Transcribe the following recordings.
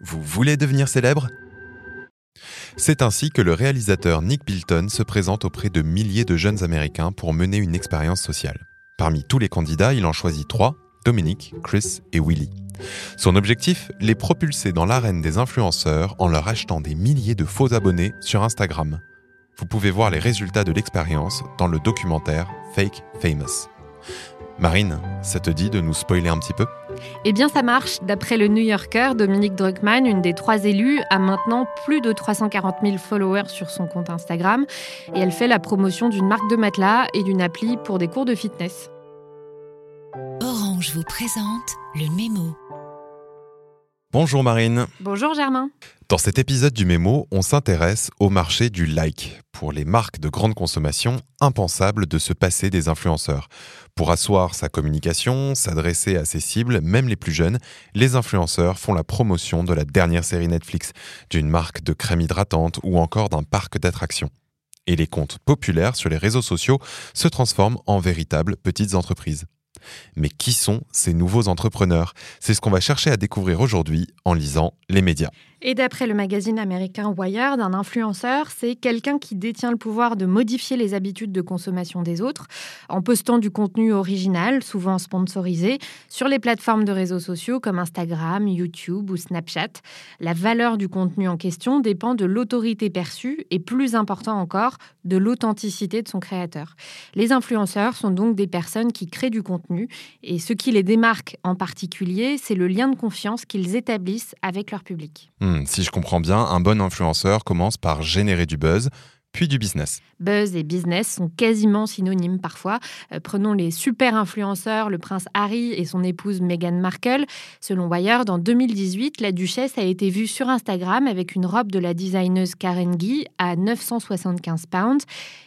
Vous voulez devenir célèbre? C'est ainsi que le réalisateur Nick Bilton se présente auprès de milliers de jeunes Américains pour mener une expérience sociale. Parmi tous les candidats, il en choisit trois, Dominique, Chris et Willy. Son objectif? Les propulser dans l'arène des influenceurs en leur achetant des milliers de faux abonnés sur Instagram. Vous pouvez voir les résultats de l'expérience dans le documentaire Fake Famous. Marine, ça te dit de nous spoiler un petit peu? Eh bien, ça marche. D'après le New Yorker, Dominique Druckmann, une des trois élus, a maintenant plus de 340 000 followers sur son compte Instagram et elle fait la promotion d'une marque de matelas et d'une appli pour des cours de fitness. Orange vous présente le mémo. Bonjour Marine. Bonjour Germain. Dans cet épisode du Mémo, on s'intéresse au marché du like. Pour les marques de grande consommation, impensable de se passer des influenceurs. Pour asseoir sa communication, s'adresser à ses cibles, même les plus jeunes, les influenceurs font la promotion de la dernière série Netflix, d'une marque de crème hydratante ou encore d'un parc d'attractions. Et les comptes populaires sur les réseaux sociaux se transforment en véritables petites entreprises. Mais qui sont ces nouveaux entrepreneurs? C'est ce qu'on va chercher à découvrir aujourd'hui en lisant les médias. Et d'après le magazine américain Wired, un influenceur, c'est quelqu'un qui détient le pouvoir de modifier les habitudes de consommation des autres en postant du contenu original, souvent sponsorisé, sur les plateformes de réseaux sociaux comme Instagram, YouTube ou Snapchat. La valeur du contenu en question dépend de l'autorité perçue et, plus important encore, de l'authenticité de son créateur. Les influenceurs sont donc des personnes qui créent du contenu et ce qui les démarque en particulier, c'est le lien de confiance qu'ils établissent avec leur public. Hmm, si je comprends bien, un bon influenceur commence par générer du buzz, puis du business. Buzz et business sont quasiment synonymes parfois. Euh, prenons les super influenceurs, le prince Harry et son épouse Meghan Markle. Selon Wired, en 2018, la duchesse a été vue sur Instagram avec une robe de la designeuse Karen Guy à 975 pounds.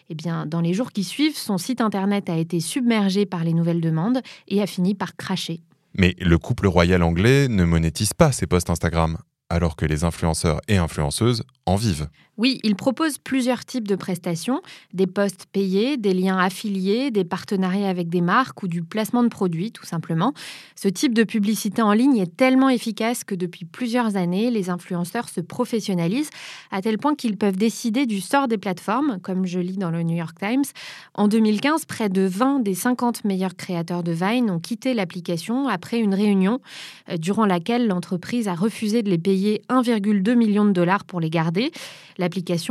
Eh bien, dans les jours qui suivent, son site internet a été submergé par les nouvelles demandes et a fini par cracher. Mais le couple royal anglais ne monétise pas ses posts Instagram alors que les influenceurs et influenceuses en vivent. Oui, il propose plusieurs types de prestations, des postes payés, des liens affiliés, des partenariats avec des marques ou du placement de produits tout simplement. Ce type de publicité en ligne est tellement efficace que depuis plusieurs années, les influenceurs se professionnalisent à tel point qu'ils peuvent décider du sort des plateformes, comme je lis dans le New York Times. En 2015, près de 20 des 50 meilleurs créateurs de Vine ont quitté l'application après une réunion euh, durant laquelle l'entreprise a refusé de les payer 1,2 million de dollars pour les garder.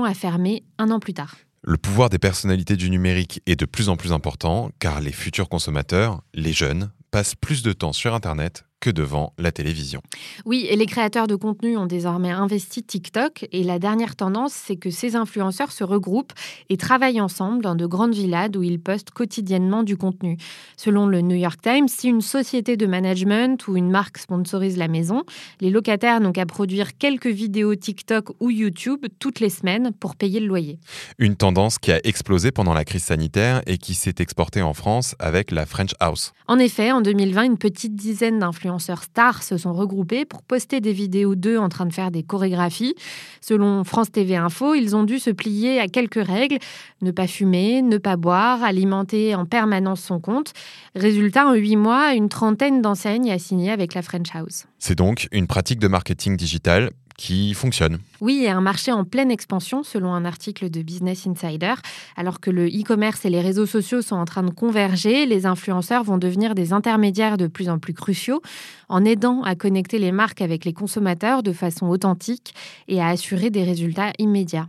A un an plus tard. Le pouvoir des personnalités du numérique est de plus en plus important car les futurs consommateurs, les jeunes, passent plus de temps sur Internet que devant la télévision. Oui, et les créateurs de contenu ont désormais investi TikTok et la dernière tendance, c'est que ces influenceurs se regroupent et travaillent ensemble dans de grandes villades où ils postent quotidiennement du contenu. Selon le New York Times, si une société de management ou une marque sponsorise la maison, les locataires n'ont qu'à produire quelques vidéos TikTok ou YouTube toutes les semaines pour payer le loyer. Une tendance qui a explosé pendant la crise sanitaire et qui s'est exportée en France avec la French House. En effet, en 2020, une petite dizaine d'influenceurs influenceurs stars se sont regroupés pour poster des vidéos d'eux en train de faire des chorégraphies. Selon France TV Info, ils ont dû se plier à quelques règles ne pas fumer, ne pas boire, alimenter en permanence son compte. Résultat, en huit mois, une trentaine d'enseignes a signé avec la French House. C'est donc une pratique de marketing digital qui fonctionne. Oui, et un marché en pleine expansion, selon un article de Business Insider. Alors que le e-commerce et les réseaux sociaux sont en train de converger, les influenceurs vont devenir des intermédiaires de plus en plus cruciaux, en aidant à connecter les marques avec les consommateurs de façon authentique et à assurer des résultats immédiats.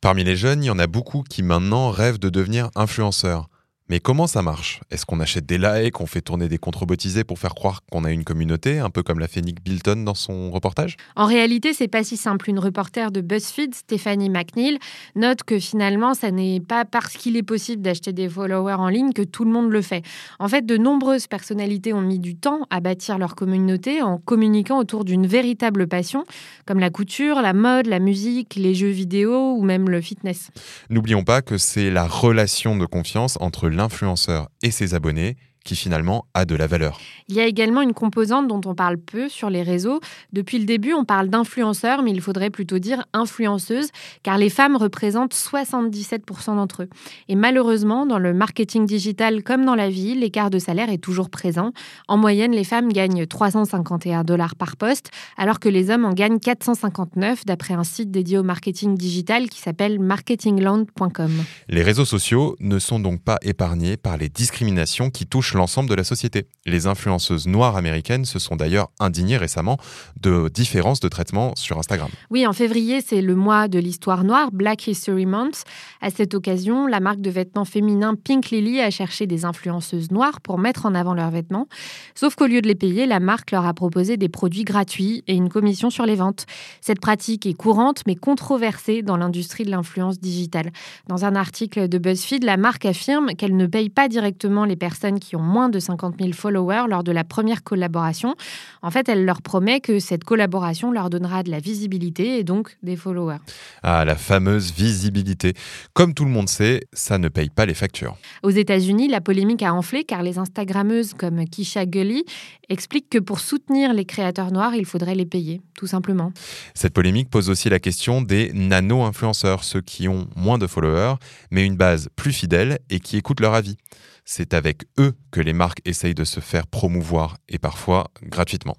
Parmi les jeunes, il y en a beaucoup qui maintenant rêvent de devenir influenceurs. Mais comment ça marche? Est-ce qu'on achète des likes, on fait tourner des contrebotisés pour faire croire qu'on a une communauté, un peu comme l'a fait Nick Bilton dans son reportage? En réalité, c'est pas si simple. Une reporter de BuzzFeed, Stéphanie McNeil, note que finalement, ça n'est pas parce qu'il est possible d'acheter des followers en ligne que tout le monde le fait. En fait, de nombreuses personnalités ont mis du temps à bâtir leur communauté en communiquant autour d'une véritable passion, comme la couture, la mode, la musique, les jeux vidéo ou même le fitness. N'oublions pas que c'est la relation de confiance entre l'un influenceur et ses abonnés qui finalement a de la valeur. Il y a également une composante dont on parle peu sur les réseaux. Depuis le début, on parle d'influenceurs, mais il faudrait plutôt dire influenceuses, car les femmes représentent 77% d'entre eux. Et malheureusement, dans le marketing digital comme dans la vie, l'écart de salaire est toujours présent. En moyenne, les femmes gagnent 351 dollars par poste, alors que les hommes en gagnent 459, d'après un site dédié au marketing digital qui s'appelle marketingland.com. Les réseaux sociaux ne sont donc pas épargnés par les discriminations qui touchent l'ensemble de la société. Les influenceuses noires américaines se sont d'ailleurs indignées récemment de différences de traitement sur Instagram. Oui, en février, c'est le mois de l'histoire noire, Black History Month. À cette occasion, la marque de vêtements féminins Pink Lily a cherché des influenceuses noires pour mettre en avant leurs vêtements. Sauf qu'au lieu de les payer, la marque leur a proposé des produits gratuits et une commission sur les ventes. Cette pratique est courante mais controversée dans l'industrie de l'influence digitale. Dans un article de BuzzFeed, la marque affirme qu'elle ne paye pas directement les personnes qui ont moins de 50 000 followers lors de la première collaboration. En fait, elle leur promet que cette collaboration leur donnera de la visibilité et donc des followers. Ah, la fameuse visibilité. Comme tout le monde sait, ça ne paye pas les factures. Aux États-Unis, la polémique a enflé car les Instagrammeuses comme Kisha Gully expliquent que pour soutenir les créateurs noirs, il faudrait les payer, tout simplement. Cette polémique pose aussi la question des nano-influenceurs, ceux qui ont moins de followers, mais une base plus fidèle et qui écoutent leur avis. C'est avec eux que les marques essayent de se faire promouvoir et parfois gratuitement.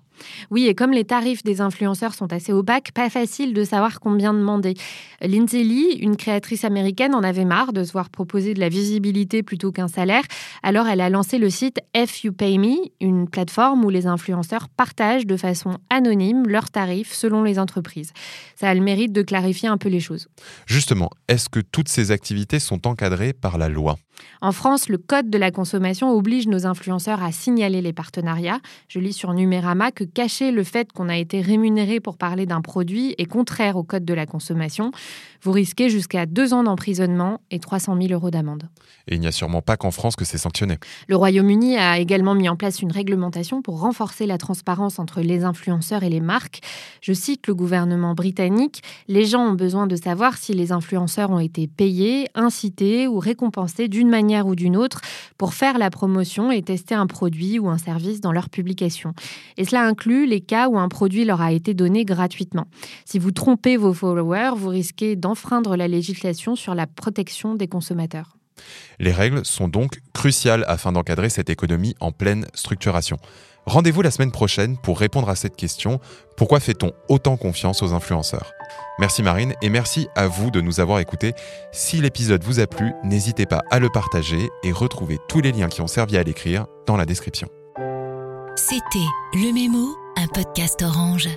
Oui, et comme les tarifs des influenceurs sont assez opaques, pas facile de savoir combien demander. Lindsay Lee, une créatrice américaine, en avait marre de se voir proposer de la visibilité plutôt qu'un salaire. Alors elle a lancé le site F You Pay Me, une plateforme où les influenceurs partagent de façon anonyme leurs tarifs selon les entreprises. Ça a le mérite de clarifier un peu les choses. Justement, est-ce que toutes ces activités sont encadrées par la loi? En France, le Code de la consommation oblige nos influenceurs à signaler les partenariats. Je lis sur Numérama que cacher le fait qu'on a été rémunéré pour parler d'un produit est contraire au Code de la consommation. Vous risquez jusqu'à deux ans d'emprisonnement et 300 000 euros d'amende. Et il n'y a sûrement pas qu'en France que c'est sanctionné. Le Royaume-Uni a également mis en place une réglementation pour renforcer la transparence entre les influenceurs et les marques. Je cite le gouvernement britannique, les gens ont besoin de savoir si les influenceurs ont été payés, incités ou récompensés d'une manière ou d'une autre pour faire la promotion et tester un produit ou un service dans leur publication. Et cela inclut les cas où un produit leur a été donné gratuitement. Si vous trompez vos followers, vous risquez d'enfreindre la législation sur la protection des consommateurs. Les règles sont donc cruciales afin d'encadrer cette économie en pleine structuration. Rendez-vous la semaine prochaine pour répondre à cette question. Pourquoi fait-on autant confiance aux influenceurs? Merci Marine et merci à vous de nous avoir écoutés. Si l'épisode vous a plu, n'hésitez pas à le partager et retrouvez tous les liens qui ont servi à l'écrire dans la description. C'était Le Mémo, un podcast orange.